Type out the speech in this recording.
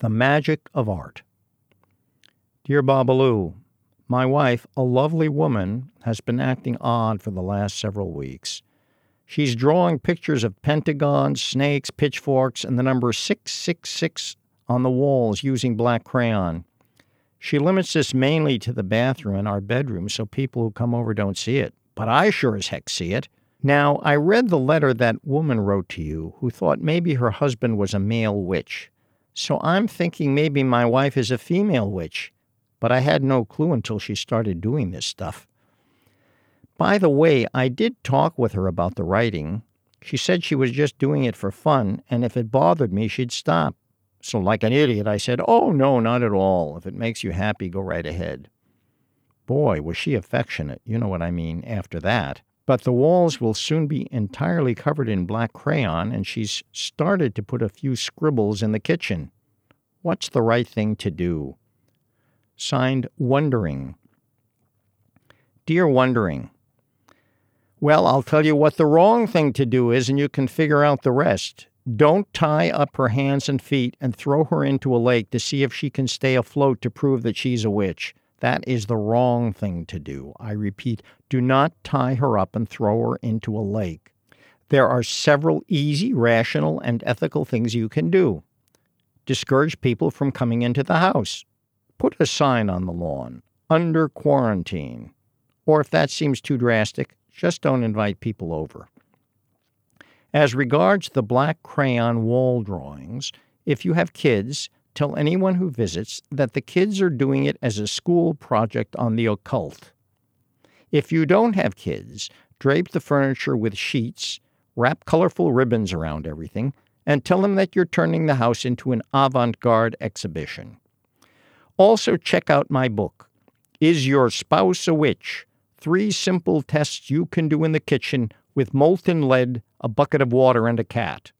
The Magic of Art. Dear Babalu, my wife, a lovely woman, has been acting odd for the last several weeks. She's drawing pictures of pentagons, snakes, pitchforks, and the number 666 on the walls using black crayon. She limits this mainly to the bathroom and our bedroom so people who come over don't see it. But I sure as heck see it. Now, I read the letter that woman wrote to you who thought maybe her husband was a male witch. So I'm thinking maybe my wife is a female witch. But I had no clue until she started doing this stuff. By the way, I did talk with her about the writing. She said she was just doing it for fun, and if it bothered me, she'd stop. So, like an idiot, I said, Oh, no, not at all. If it makes you happy, go right ahead. Boy, was she affectionate, you know what I mean, after that. But the walls will soon be entirely covered in black crayon, and she's started to put a few scribbles in the kitchen. What's the right thing to do? Signed, Wondering. Dear Wondering, well, I'll tell you what the wrong thing to do is, and you can figure out the rest. Don't tie up her hands and feet and throw her into a lake to see if she can stay afloat to prove that she's a witch. That is the wrong thing to do. I repeat, do not tie her up and throw her into a lake. There are several easy, rational, and ethical things you can do. Discourage people from coming into the house. Put a sign on the lawn, under quarantine. Or if that seems too drastic, just don't invite people over. As regards the black crayon wall drawings, if you have kids, tell anyone who visits that the kids are doing it as a school project on the occult. If you don't have kids, drape the furniture with sheets, wrap colorful ribbons around everything, and tell them that you're turning the house into an avant garde exhibition. Also, check out my book, Is Your Spouse a Witch? Three Simple Tests You Can Do in the Kitchen with Molten Lead, a Bucket of Water, and a Cat.